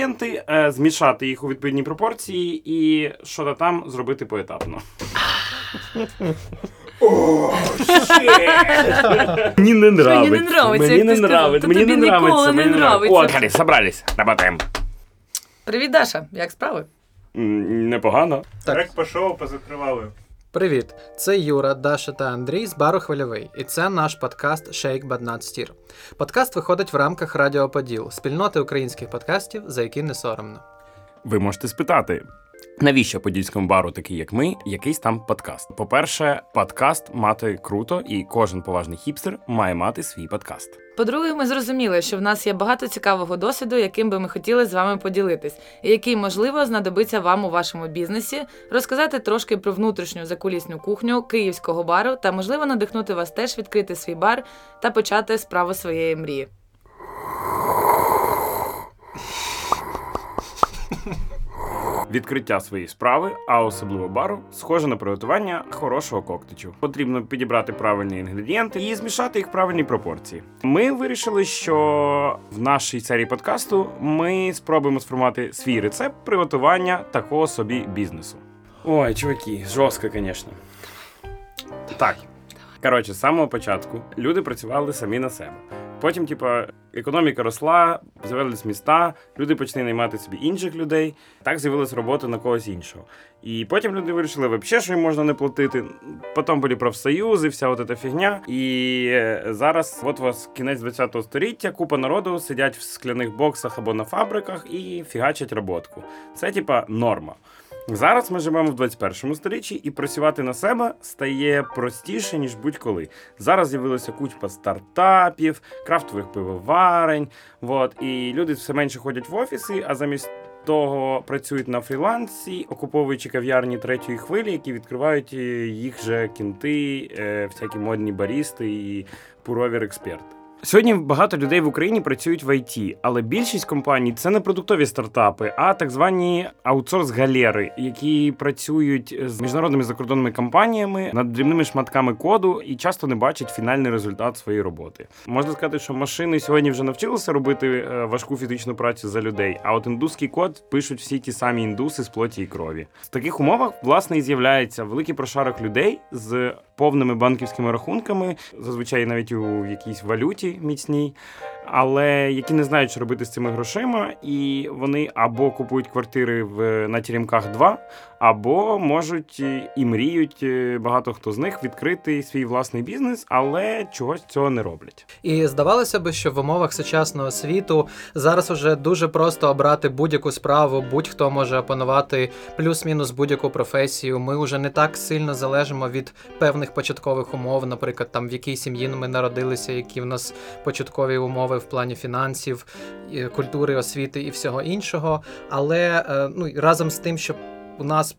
інгредієнти, е, змішати їх у відповідній пропорції і що то там зробити поетапно. Мені не нравиться. не нравиться, Мені не нравиться. Мені не нравиться. Мені не нравиться. Собрались. Работаємо. Привіт, Даша, як справи? Непогано. Так. Трек пішов, позакривали. Привіт! Це Юра, Даша та Андрій з бару Хвильовий, і це наш подкаст Shake But Not Steer. Подкаст виходить в рамках Радіо Поділ, спільноти українських подкастів, за які не соромно. Ви можете спитати, навіщо подільському бару, такий як ми, якийсь там подкаст. По-перше, подкаст мати круто, і кожен поважний хіпстер має мати свій подкаст. По-друге, ми зрозуміли, що в нас є багато цікавого досвіду, яким би ми хотіли з вами поділитись, і який, можливо, знадобиться вам у вашому бізнесі, розказати трошки про внутрішню закулісну кухню київського бару та, можливо, надихнути вас теж відкрити свій бар та почати справу своєї мрії. Відкриття своєї справи, а особливо бару, схоже на приготування хорошого коктичу. Потрібно підібрати правильні інгредієнти і змішати їх в правильній пропорції. Ми вирішили, що в нашій серії подкасту ми спробуємо сформувати свій рецепт приготування такого собі бізнесу. Ой, чуваки, жорстко, звісно. Так. Коротше, з самого початку люди працювали самі на себе. Потім, типа, економіка росла, з'явились міста, люди почали наймати собі інших людей. Так з'явилась робота на когось іншого. І потім люди вирішили, взагалі, що їм можна не платити. Потім були профсоюзи, вся от ця фігня. І е, зараз, от у вас кінець 20-го століття, купа народу сидять в скляних боксах або на фабриках і фігачать роботку. Це, типа, норма. Зараз ми живемо в 21 сторіччі, і працювати на себе стає простіше, ніж будь-коли. Зараз з'явилася куча стартапів, крафтових пивоварень. Вот, і люди все менше ходять в офіси, а замість того працюють на фрілансі, окуповуючи кав'ярні третьої хвилі, які відкривають е, їх же кінти, е, всякі модні барісти і пуровір експерти. Сьогодні багато людей в Україні працюють в ІТ, але більшість компаній це не продуктові стартапи, а так звані аутсорс-галери, які працюють з міжнародними закордонними компаніями над дрібними шматками коду і часто не бачать фінальний результат своєї роботи. Можна сказати, що машини сьогодні вже навчилися робити е, важку фізичну працю за людей, а от індуський код пишуть всі ті самі індуси з плоті і крові. В таких умовах власне і з'являється великий прошарок людей з повними банківськими рахунками, зазвичай навіть у якійсь валюті mocniej але які не знають, що робити з цими грошима, і вони або купують квартири в на Теремках 2, або можуть е, і мріють е, багато хто з них відкрити свій власний бізнес, але чогось цього не роблять. І здавалося б, що в умовах сучасного світу зараз уже дуже просто обрати будь-яку справу, будь-хто може опанувати плюс-мінус будь-яку професію. Ми вже не так сильно залежимо від певних початкових умов, наприклад, там в якій сім'ї ми народилися, які в нас початкові умови в плані фінансів, культури, освіти і всього іншого. Але е, ну разом з тим, що у нас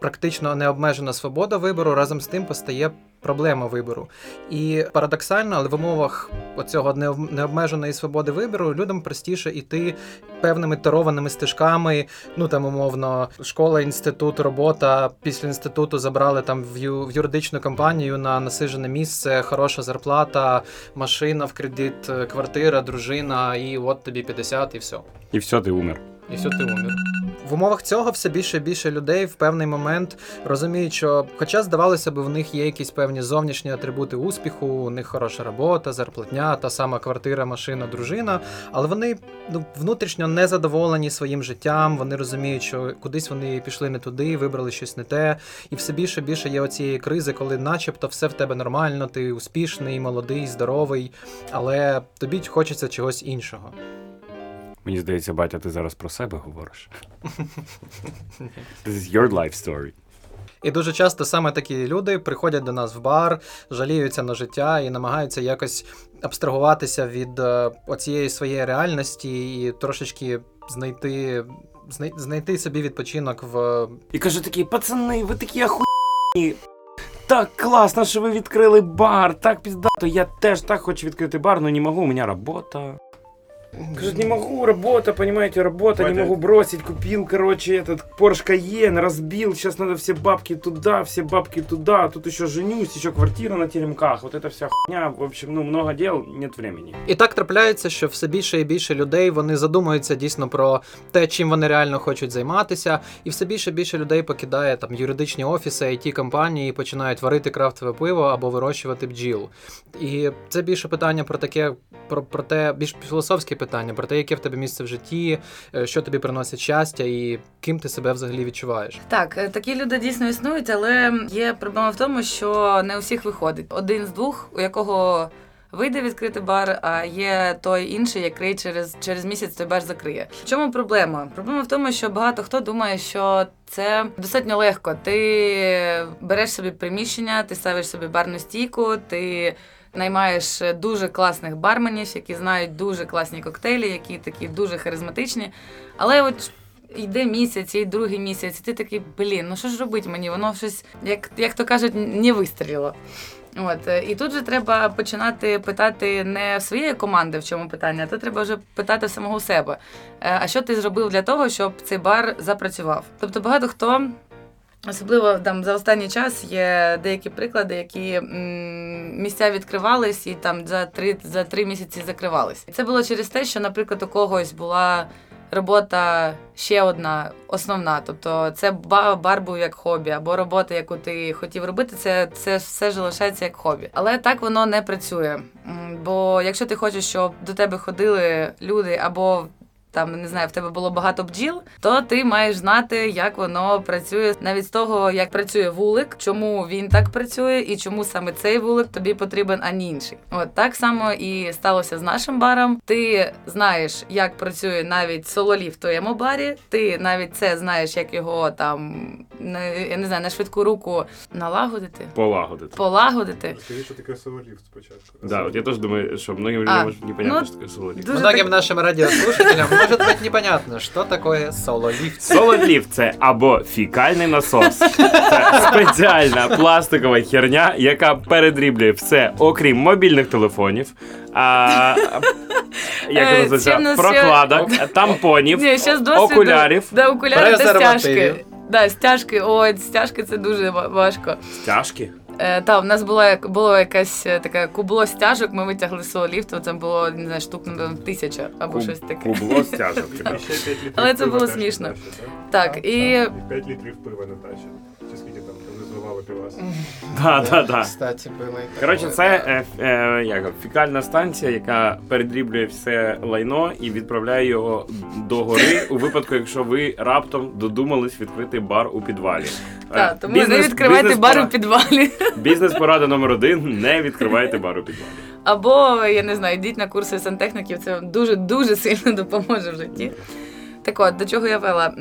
практично необмежена свобода вибору, разом з тим постає проблема вибору. І парадоксально, але в умовах оцього необ- необмеженої свободи вибору людям простіше йти певними тарованими стежками. Ну там умовно, школа, інститут, робота. Після інституту забрали там в юридичну компанію на насижене місце, хороша зарплата, машина в кредит, е, квартира, дружина, і от тобі 50 і все. І все, ти умер. І все, ти умер. В умовах цього все більше і більше людей в певний момент розуміють, що, хоча здавалося б, в них є якісь певні зовнішні атрибути успіху, у них хороша робота, зарплатня, та сама квартира, машина, дружина, але вони ну, внутрішньо не задоволені своїм життям. Вони розуміють, що кудись вони пішли не туди, вибрали щось не те. І все більше і більше є оцієї кризи, коли, начебто, все в тебе нормально, ти успішний, молодий, здоровий, але тобі хочеться чогось іншого. Мені здається, батя, ти зараз про себе говориш. This is your life story. І дуже часто саме такі люди приходять до нас в бар, жаліються на життя і намагаються якось абстрагуватися від е, оцієї своєї реальності і трошечки знайти, знай, знайти собі відпочинок в І каже такі, пацани, ви такі ахуєнні. Так класно, що ви відкрили бар, так піздато. Я теж так хочу відкрити бар, але не можу, у мене робота. Кажуть, не могу, работа, понимаете, работа, не Хватит. могу бросить. Купил, короче, этот Porsche Cayenne, разбил, сейчас надо все бабки туда, все бабки туда, тут еще женюсь, еще квартира на теремках, вот это вся хуйня, в общем, ну, много дел, нет времени. І так трапляється, що все більше і більше людей вони задумуються дійсно про те, чим вони реально хочуть займатися, і все більше і більше людей покидає там юридичні офіси, it компанії і починають варити крафтове пиво або вирощувати бджіл. І це більше питання про таке, про, про те, більш філософське питання, про те, яке в тебе місце в житті, е, що тобі приносить щастя, і ким ти себе взагалі відчуваєш. Так, е, такі люди дійсно існують, але є проблема в тому, що не у всіх виходить. Один з двох, у якого вийде відкрити бар, а є той інший, який через, через місяць той бар закриє. В чому проблема? Проблема в тому, що багато хто думає, що це достатньо легко. Ти береш собі приміщення, ти ставиш собі барну стійку, ти. Наймаєш дуже класних барменів, які знають дуже класні коктейлі, які такі дуже харизматичні. Але от йде місяць, і другий місяць, і ти такий, блін, ну що ж робити мені? Воно щось, як, як то кажуть, не вистрілило. От е, і тут же треба починати питати не своєї команди, в чому питання, а то треба вже питати самого себе. Е, А що ти зробив для того, щоб цей бар запрацював? Тобто багато хто. Особливо там за останній час є деякі приклади, які місця відкривались і там за три за три місяці закривались. Це було через те, що, наприклад, у когось була робота ще одна основна. Тобто це ба- бар був як хобі, або робота, яку ти хотів робити, це, це все ж лишається як хобі. Але так воно не працює. Бо якщо ти хочеш, щоб до тебе ходили люди або там не знаю, в тебе було багато бджіл, то ти маєш знати, як воно працює навіть з того, як працює вулик, чому він так працює, і чому саме цей вулик тобі потрібен, а не інший. От так само і сталося з нашим баром. Ти знаєш, як працює навіть сололів в твоєму барі. Ти навіть це знаєш, як його там не я не знаю, на швидку руку налагодити, Полагодити. полагодити. Розкажи, що таке сололіфт спочатку. Да, вот я тоже думаю, что многим людям может непонятно, ну, что такое соло-лифт. Дуже Многим так- нашим радиослушателям может быть непонятно, что такое соло-лифт. Соло-ліфт це або фікальний насос. Це спеціальна пластикова херня, яка передріблює все, окрім мобільних телефонів. А, як Е, це називається? нас Прокладок, тампонів, Ні, ще з досвіду. окулярів, Да, окуляри та стяжки. Да, стяжки, ой, стяжки це дуже важко. стяжки. Е, та, в нас була як- було якась е, таке кубло стяжок, ми витягли з свого ліфту, це було не знаю, штук напевно, тисяча або Куб- щось таке. Кубло стяжок. Типу. ще 5 літрів Але це пива було теж смішно. Так, і І 5 літрів пива не зливали пивас. Да, да, да. Кстати, было и Коротше, це да. е, е, як, фікальна станція, яка передріблює все лайно і відправляє його до гори у випадку, якщо ви раптом додумались відкрити бар у підвалі. Е, тому не відкривайте бар у підвалі. Бізнес-порада номер один: не відкривайте бар у підвалі. Або, я не знаю, йдіть на курси сантехніків, це вам дуже-дуже сильно допоможе в житті. Так от, до чого я вела?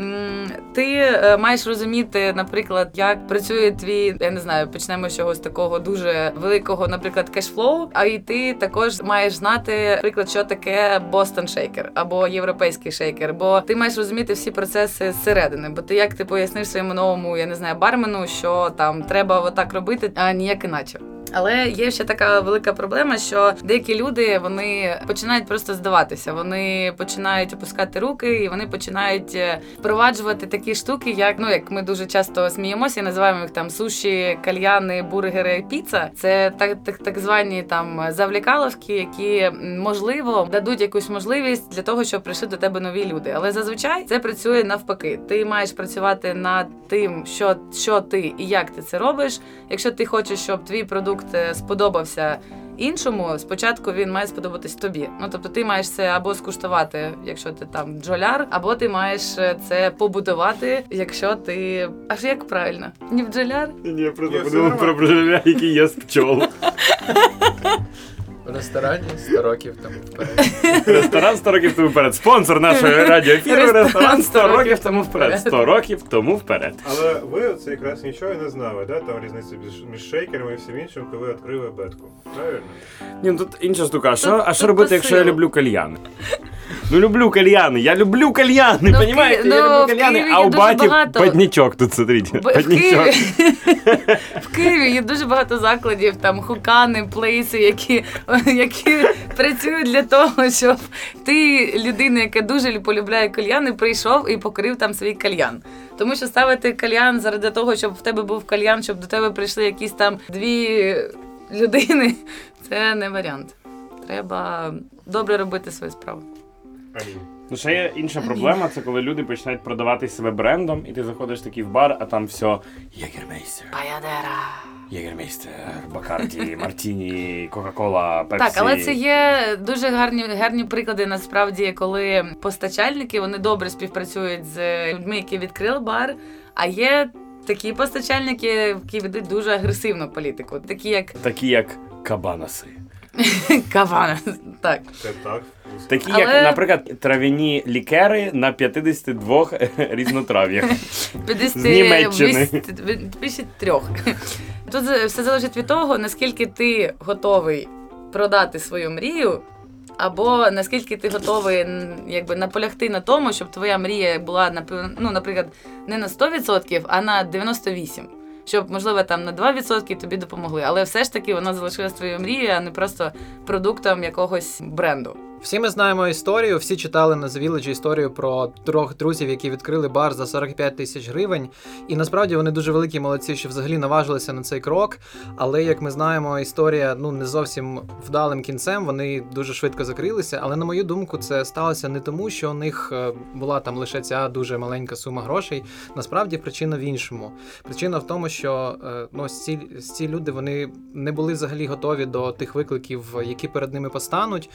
Ти е, маєш розуміти, наприклад, як працює твій, я не знаю, почнемо з чогось такого дуже великого, наприклад, кешфлоу. А і ти також маєш знати, наприклад, що таке Бостон шейкер або європейський шейкер. Бо ти маєш розуміти всі процеси зсередини. Бо ти як ти поясниш своєму новому, я не знаю, бармену, що там треба отак робити, а ніяк іначе. Але є ще така велика проблема, що деякі люди вони починають просто здаватися. Вони починають опускати руки, і вони починають е, впроваджувати такі штуки, як ну як ми дуже часто сміємося, і називаємо їх там суші, кальяни, бургери, піца. Це так, так, так звані там завлікаловки, які можливо дадуть якусь можливість для того, щоб прийшли до тебе нові люди. Але зазвичай це працює навпаки. Ти маєш працювати над тим, що, що ти і як ти це робиш. Якщо ти хочеш, щоб твій продукт е, сподобався іншому, спочатку він має сподобатись тобі. Ну тобто, ти маєш це або скуштувати, якщо ти там бджоляр, або ти маєш е, це побудувати, якщо ти аж як правильно, не бджоляр. Ні, Ні, просто подумав про бджоля, який є пчол. В ресторані 100 років тому вперед. Ресторан 100 років тому вперед. Спонсор нашої радіоефіру. Ресторан Ресторан 100 100 років тому вперед. 100 років тому вперед. Але ви це якраз нічого і не знали, да? Там різниця між, шейкерами і всім іншим, коли відкрили бетку. Правильно? Ні, ну тут інша штука. А що, а що робити, якщо я люблю кальяни? Ну люблю кальяни, я люблю кальяни, Ну, в понімаєте? Ки- я ну, люблю в кальяни, а у баті багато. поднічок тут, смотрите. Б- В Поднічок. Києві, в Києві є дуже багато закладів, там хукани, плейси, які, які працюють для того, щоб ти, людина, яка дуже полюбляє кальяни, прийшов і покорив там свій кальян. Тому що ставити кальян заради того, щоб в тебе був кальян, щоб до тебе прийшли якісь там дві людини, це не варіант. Треба добре робити свою справу. Амінь. Ну, ще є інша проблема, це коли люди починають продавати себе брендом, і ти заходиш такий в бар, а там все Єгермейстер, Паядера. Єгермейстер, Бакарді, Мартіні, Кока-Кола, Пепсі. Так, але це є дуже гарні гарні приклади насправді, коли постачальники вони добре співпрацюють з людьми, які відкрили бар. А є такі постачальники, які ведуть дуже агресивну політику, такі як Такі як кабанаси. Кавана. Так. Це так вкусно. Такі, Але- як, наприклад, трав'яні лікери на 52 різнотрав'ях. 50, З Німеччини. 53. Тут все залежить від того, наскільки ти готовий продати свою мрію, або наскільки ти готовий м, якби, наполягти на тому, щоб твоя мрія була, напев- ну, наприклад, не на 100%, а на 98%. Щоб, можливо, там на 2% тобі допомогли. Але все ж таки вона залишилась твоєю мрією, а не просто продуктом якогось бренду. Всі ми знаємо історію, всі читали на The Village історію про трьох друзів, які відкрили бар за 45 тисяч гривень. І насправді вони дуже великі молодці, що взагалі наважилися на цей крок. Але як ми знаємо, історія ну не зовсім вдалим кінцем. Вони дуже швидко закрилися. Але на мою думку, це сталося не тому, що у них е, була там лише ця дуже маленька сума грошей. Насправді причина в іншому. Причина в тому, що е, ну ці, ці люди вони не були взагалі готові до тих викликів, які перед ними постануть.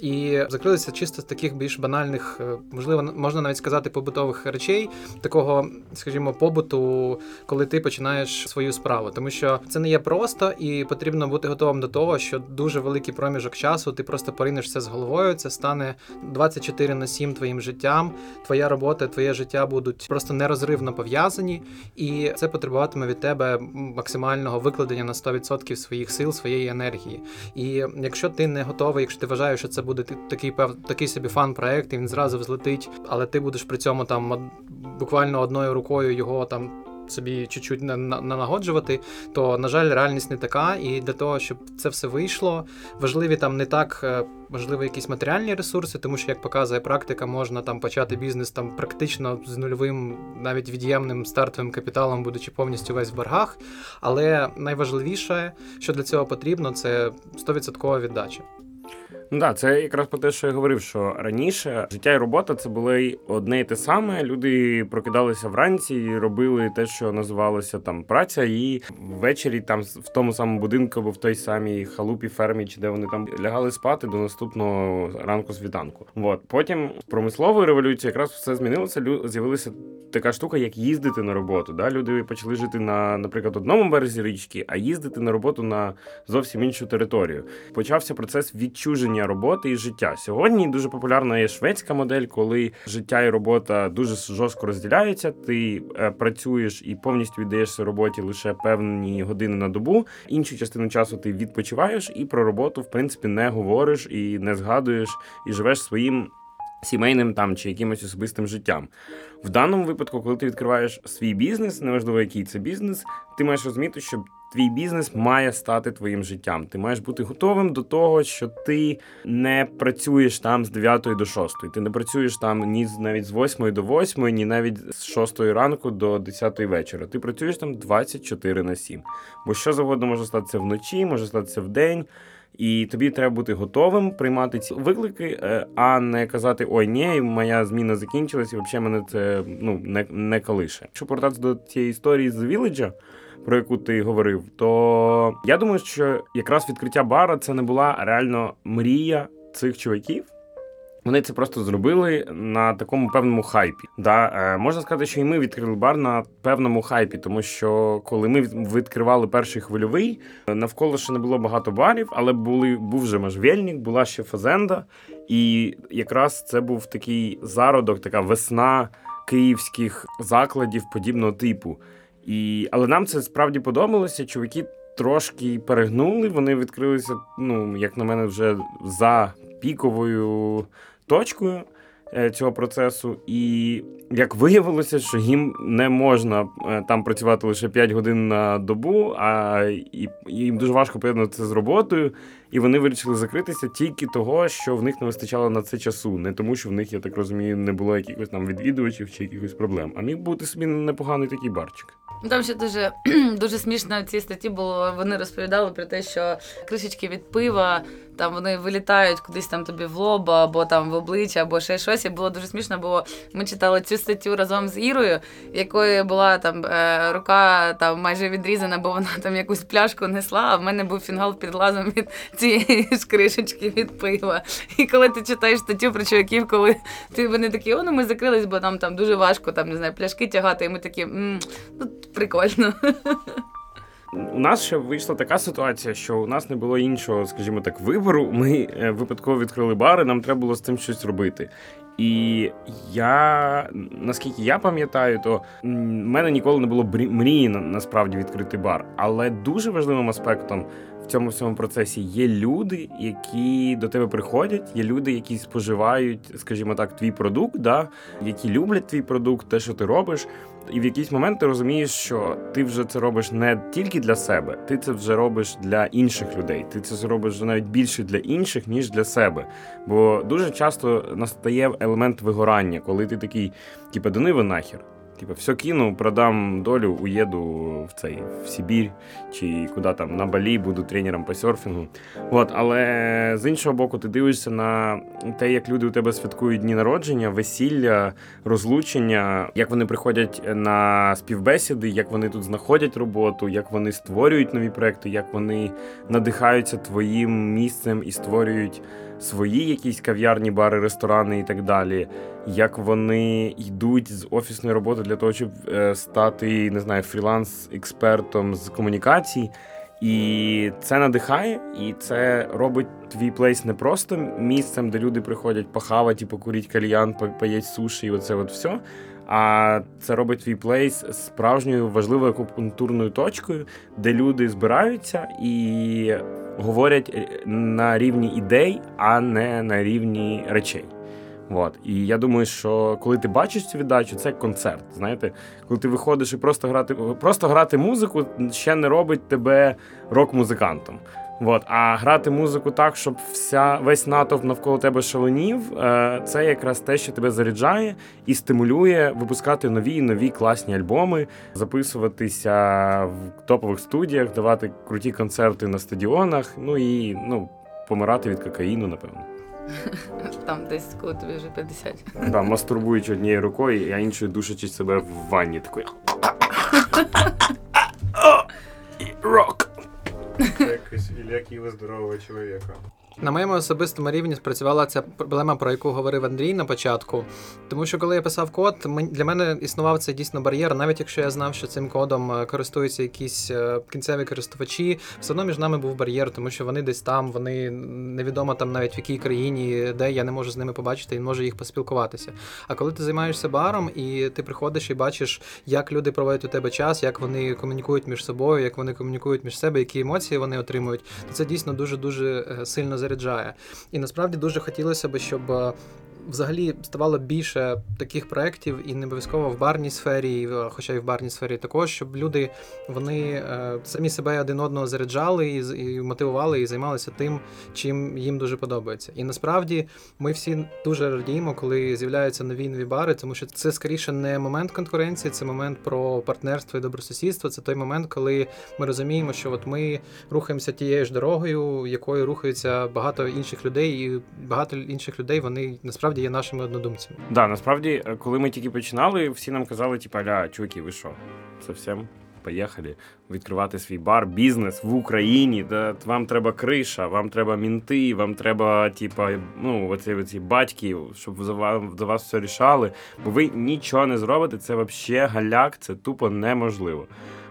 І закрилися чисто з таких більш банальних, е, можливо, можна навіть сказати, побутових речей, такого, скажімо, побуту, коли ти починаєш свою справу. Тому що це не є просто, і потрібно бути готовим до того, що дуже великий проміжок часу ти просто поринешся з головою. Це стане 24 на 7 твоїм життям. Твоя робота, твоє життя будуть просто нерозривно пов'язані, і це потребуватиме від тебе максимального викладення на 100% своїх сил, своєї енергії. І якщо ти не готовий, якщо ти вважаєш, що це буде ти- такий пев такий собі фан-проект, і він зразу взлетить, але ти будеш при цьому там буквально одною рукою його там. Собі чуть-чуть на- налагоджувати, то на жаль, реальність не така. І для того, щоб це все вийшло, важливі там не так е, важливо якісь матеріальні ресурси, тому що як показує практика, можна там почати бізнес там практично з нульовим, навіть від'ємним стартовим капіталом, будучи повністю весь в боргах. Але найважливіше, що для цього потрібно, це 100% віддача. Ну так, це якраз про те, що я говорив, що раніше життя і робота це були одне і те саме. Люди прокидалися вранці і робили те, що називалося там праця, і ввечері там в тому самому будинку або в той самій халупі, фермі, чи де вони там лягали спати до наступного ранку світанку. От потім промисловою революцією якраз все змінилося. Лю- з'явилася така штука, як їздити на роботу. Да? Люди почали жити на, наприклад, одному березі річки, а їздити на роботу на зовсім іншу територію. Почався процес відчуження роботи і життя. Сьогодні дуже популярна є шведська модель, коли життя і робота дуже жорстко розділяються. Ти е, працюєш і повністю віддаєшся роботі лише певні години на добу. Іншу частину часу ти відпочиваєш і про роботу, в принципі, не говориш і не згадуєш, і живеш своїм. Сімейним там чи якимось особистим життям. В даному випадку, коли ти відкриваєш свій бізнес, неважливо який це бізнес, ти маєш розуміти, що твій бізнес має стати твоїм життям. Ти маєш бути готовим до того, що ти не працюєш там з 9 до 6. Ти не працюєш там ні навіть з 8 до 8, ні навіть з 6 ранку до 10 вечора. Ти працюєш там 24 на 7. Бо що завгодно може статися вночі, може статися вдень. І тобі треба бути готовим приймати ці виклики, е, а не казати Ой, ні, моя зміна закінчилась, і взагалі мене це ну не, не колише. Якщо повертатися до цієї історії з Віледжа, про яку ти говорив, то я думаю, що якраз відкриття бара це не була реально мрія цих чуваків. Вони це просто зробили на такому певному хайпі. Да, е, можна сказати, що і ми відкрили бар на певному хайпі, тому що коли ми відкривали перший хвильовий, навколо ще не було багато барів, але були був вже можжевельник, була ще фазенда, і якраз це був такий зародок, така весна київських закладів подібного типу. І, але нам це справді подобалося. Чуваки трошки перегнули. Вони відкрилися, ну як на мене, вже за піковою точкою е, цього процесу, і як виявилося, що їм не можна е, там працювати лише 5 годин на добу, а і, їм дуже важко поєднувати це з роботою. І вони вирішили закритися тільки того, що в них не вистачало на це часу, не тому, що в них, я так розумію, не було якихось там відвідувачів чи якихось проблем. А міг бути собі непоганий такий барчик. Там ще дуже дуже смішно в цій статті було. Вони розповідали про те, що кришечки від пива там вони вилітають кудись там тобі в лоба, або там в обличчя, або ще щось. І було дуже смішно, бо ми читали цю статтю разом з Ірою, якої була там е, рука там майже відрізана, бо вона там якусь пляшку несла. А в мене був фінгал під глазом від цієї ж кришечки від пива. І коли ти читаєш статтю про чуваків, коли ти вони такі, о, ну ми закрились, бо нам там дуже важко там не знаю, пляшки тягати, і ми такі, ну прикольно. У нас ще вийшла така ситуація, що у нас не було іншого, скажімо так, вибору. Ми е, випадково відкрили бар, і нам треба було з цим щось робити. І я, наскільки я пам'ятаю, то в мене ніколи не було мрії насправді відкрити бар. Але дуже важливим аспектом цьому всьому процесі є люди, які до тебе приходять, є люди, які споживають, скажімо так, твій продукт, да, які люблять твій продукт, те, що ти робиш. І в якийсь момент ти розумієш, що ти вже це робиш не тільки для себе, ти це вже робиш для інших людей. Ти це робиш навіть більше для інших, ніж для себе. Бо дуже часто настає елемент вигорання, коли ти такий, типу, да ну нахер. Типу, все кину, продам долю, уїду в цей в Сибір чи куди там на Балі, буду тренером по серфінгу. От, але з іншого боку, ти дивишся на те, як люди у тебе святкують дні народження, весілля, розлучення, як вони приходять на співбесіди, як вони тут знаходять роботу, як вони створюють нові проекти, як вони надихаються твоїм місцем і створюють свої якісь кав'ярні, бари, ресторани і так далі. Як вони йдуть з офісної роботи для того, щоб е, стати не знаю, фріланс-експертом з комунікацій. І це надихає, і це робить твій плейс не просто місцем, де люди приходять похавати, покурити кальян, по- поїть суші, і оце от все. А це робить твій плейс справжньою важливою акупунктурною точкою, де люди збираються і говорять е, на рівні ідей, а не на рівні речей. От. І я думаю, що коли ти бачиш цю віддачу, це концерт. Знаєте, коли ти виходиш і просто грати, просто грати музику ще не робить тебе рок-музикантом. От. А грати музику так, щоб вся, весь натовп навколо тебе шаленів, е, це якраз те, що тебе заряджає і стимулює випускати нові і нові класні альбоми, записуватися в топових студіях, давати круті концерти на стадіонах, ну і ну, помирати від кокаїну, напевно. Там десь коли тобі вже 50. Да, мастурбуючи однією рукою, а іншою душачи себе в ванні такою. Рок. Якийсь Ілля здорового чоловіка. На моєму особистому рівні спрацювала ця проблема, про яку говорив Андрій на початку. Тому що коли я писав код, для мене існував цей дійсно бар'єр, навіть якщо я знав, що цим кодом е, користуються якісь е, кінцеві користувачі, все одно між нами був бар'єр, тому що вони десь там, вони невідомо там навіть в якій країні, де я не можу з ними побачити і можу їх поспілкуватися. А коли ти займаєшся баром і ти приходиш і бачиш, як люди проводять у тебе час, як вони комунікують між собою, як вони комунікують між себе, які емоції вони отримують, то це дійсно дуже дуже сильно заряджає. І насправді дуже хотілося б, щоб. Взагалі ставало більше таких проєктів, і не обов'язково в барній сфері, хоча й в барній сфері також, щоб люди вони е, самі себе один одного заряджали і, і мотивували, і займалися тим, чим їм дуже подобається. І насправді ми всі дуже радіємо, коли з'являються нові нові бари, тому що це скоріше не момент конкуренції, це момент про партнерство і добросусідство. Це той момент, коли ми розуміємо, що от ми рухаємося тією ж дорогою, якою рухаються багато інших людей, і багато інших людей вони насправді є нашими однодумцями. Да, насправді, е, коли ми тільки починали, всі нам казали, типу, аля, чуваки, ви що? Совсем? Поїхали відкривати свій бар, бізнес в Україні. Да, вам треба криша, вам треба мінти, вам треба, типа, ну, оці, оці батьки, щоб за вас, за вас все рішали. Бо ви нічого не зробите, це взагалі галяк, це тупо неможливо.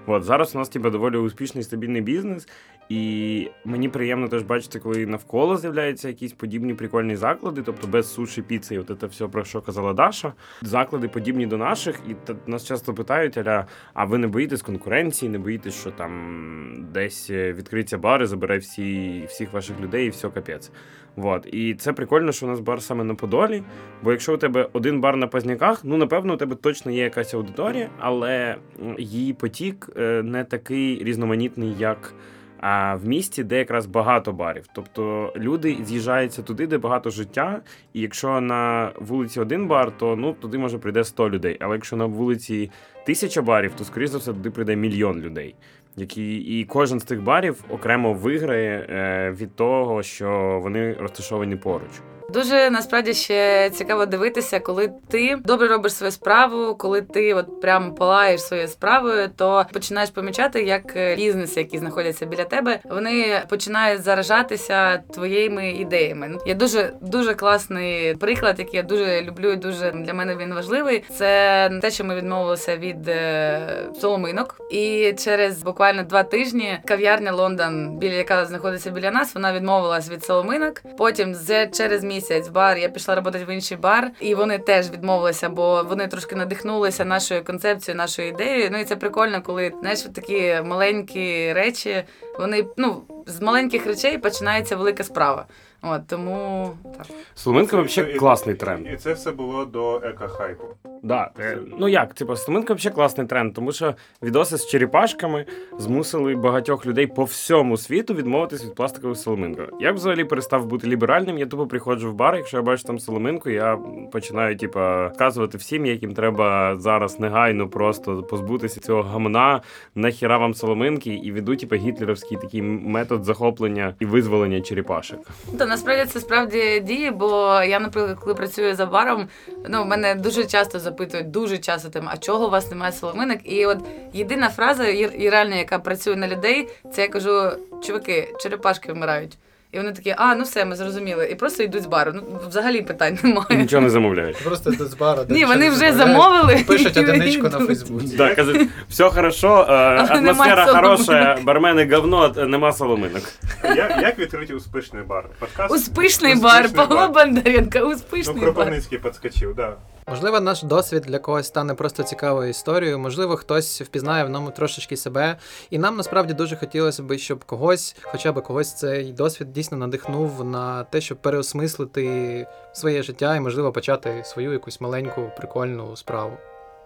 От зараз у нас типа доволі успішний стабільний бізнес, І мені приємно теж бачити, коли навколо з'являються якісь подібні прикольні заклади, тобто без суші піци, і от це все про що казала Даша. Заклади подібні до наших, і нас часто питають, аля, а ви не боїтесь конкуренції, не боїтесь, що там десь е, відкриється бар і забере всі, всіх ваших людей, і все капець. Вот. І це прикольно, що у нас бар саме на Подолі. Бо якщо у тебе один бар на Пазняках, ну напевно, у тебе точно є якась аудиторія, але її потік е, не такий різноманітний, як. А в місті, де якраз багато барів. Тобто люди з'їжджаються туди, де багато життя. І якщо на вулиці один бар, то ну туди може прийде 100 людей. Але якщо на вулиці тисяча барів, то скоріш за все туди прийде мільйон людей. Які і кожен з тих барів окремо виграє е, від того, що вони розташовані поруч. Дуже насправді ще цікаво дивитися, коли ти добре робиш свою справу, коли ти от прям палаєш своєю справою, то починаєш помічати, як е, бізнеси, які знаходяться біля тебе, вони починають заражатися твоїми ідеями. Ну, Є дуже дуже класний приклад, який я дуже люблю, і дуже для мене він важливий. Це те, що ми відмовилися від е, соломинок, і через буквально два тижні кав'ярня Лондон, біля яка знаходиться біля нас, вона відмовилась від соломинок. Потім з через місяць бар я пішла працювати в інший бар, і вони теж відмовилися, бо вони трошки надихнулися нашою концепцією, нашою ідеєю. Ну і це прикольно, коли знаєш такі маленькі речі. Вони ну з маленьких речей починається велика справа. От тому так. Соломинка взагалі класний тренд. І це все було до еко-хайпу. Да, е, ну як, типу, Соломинка взагалі класний тренд, тому що відоси з черепашками змусили багатьох людей по всьому світу відмовитись від пластикових соломинок. Я взагалі перестав бути ліберальним. Я тупо приходжу в бар, якщо я бачу там соломинку, я починаю, типу, вказувати всім, яким треба зараз негайно просто позбутися цього гамна, нахіра вам соломинки, і веду, типу, гітлерівський такий метод захоплення і визволення черепашок. Та насправді це справді діє, бо я, наприклад, коли працюю за баром, ну в мене дуже часто запитують, дуже часто там, а чого у вас немає соломинок? І от єдина фраза, і, реально, яка працює на людей, це я кажу: чуваки, черепашки вмирають. І вони такі, а ну все, ми зрозуміли. І просто йдуть з бару. Ну взагалі питань немає. нічого не замовляють. Просто йдуть з бару. Ні, вони вже замовили. Пишуть одиничку на. Фейсбуці. Да, кажуть, все хорошо, е, атмосфера хороша, бармени говно, нема соломинок. Як, як відкрити успішний бар? Успішний бар, Павло. Бондаренко, Ну, успішний бар. Кропивницький підскочив, да. Можливо, наш досвід для когось стане просто цікавою історією. Можливо, хтось впізнає в ньому трошечки себе. І нам насправді дуже хотілося б, щоб когось, хоча б когось, цей досвід дійсно надихнув на те, щоб переосмислити своє життя і, можливо, почати свою якусь маленьку прикольну справу.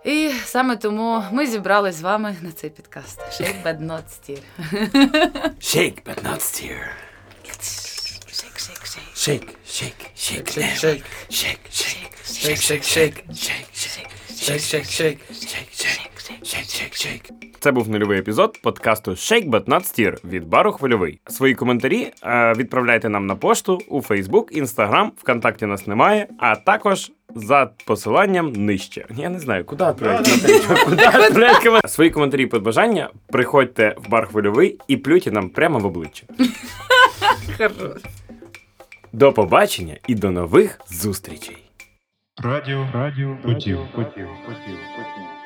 І саме тому ми зібрались з вами на цей підкаст. Shake but not steer. Shake, but not steer. Shake, shake, shake. Shake, shake, shake, Shake, shake. shake, shake, Shake, shake, shake. shake, shake, Shake. Це був нульовий епізод подкасту Shake But Not Steer від бару Хвильовий. Свої коментарі е, відправляйте нам на пошту у Facebook, Instagram, ВКонтакті нас немає, а також за посиланням нижче. Я не знаю, куди відправляти? Свої коментарі і побажання приходьте в бар Хвильовий і плюйте нам прямо в обличчя. Хорош. До побачення і до нових зустрічей! Радіо, радіо, потів, потів, потів, потів.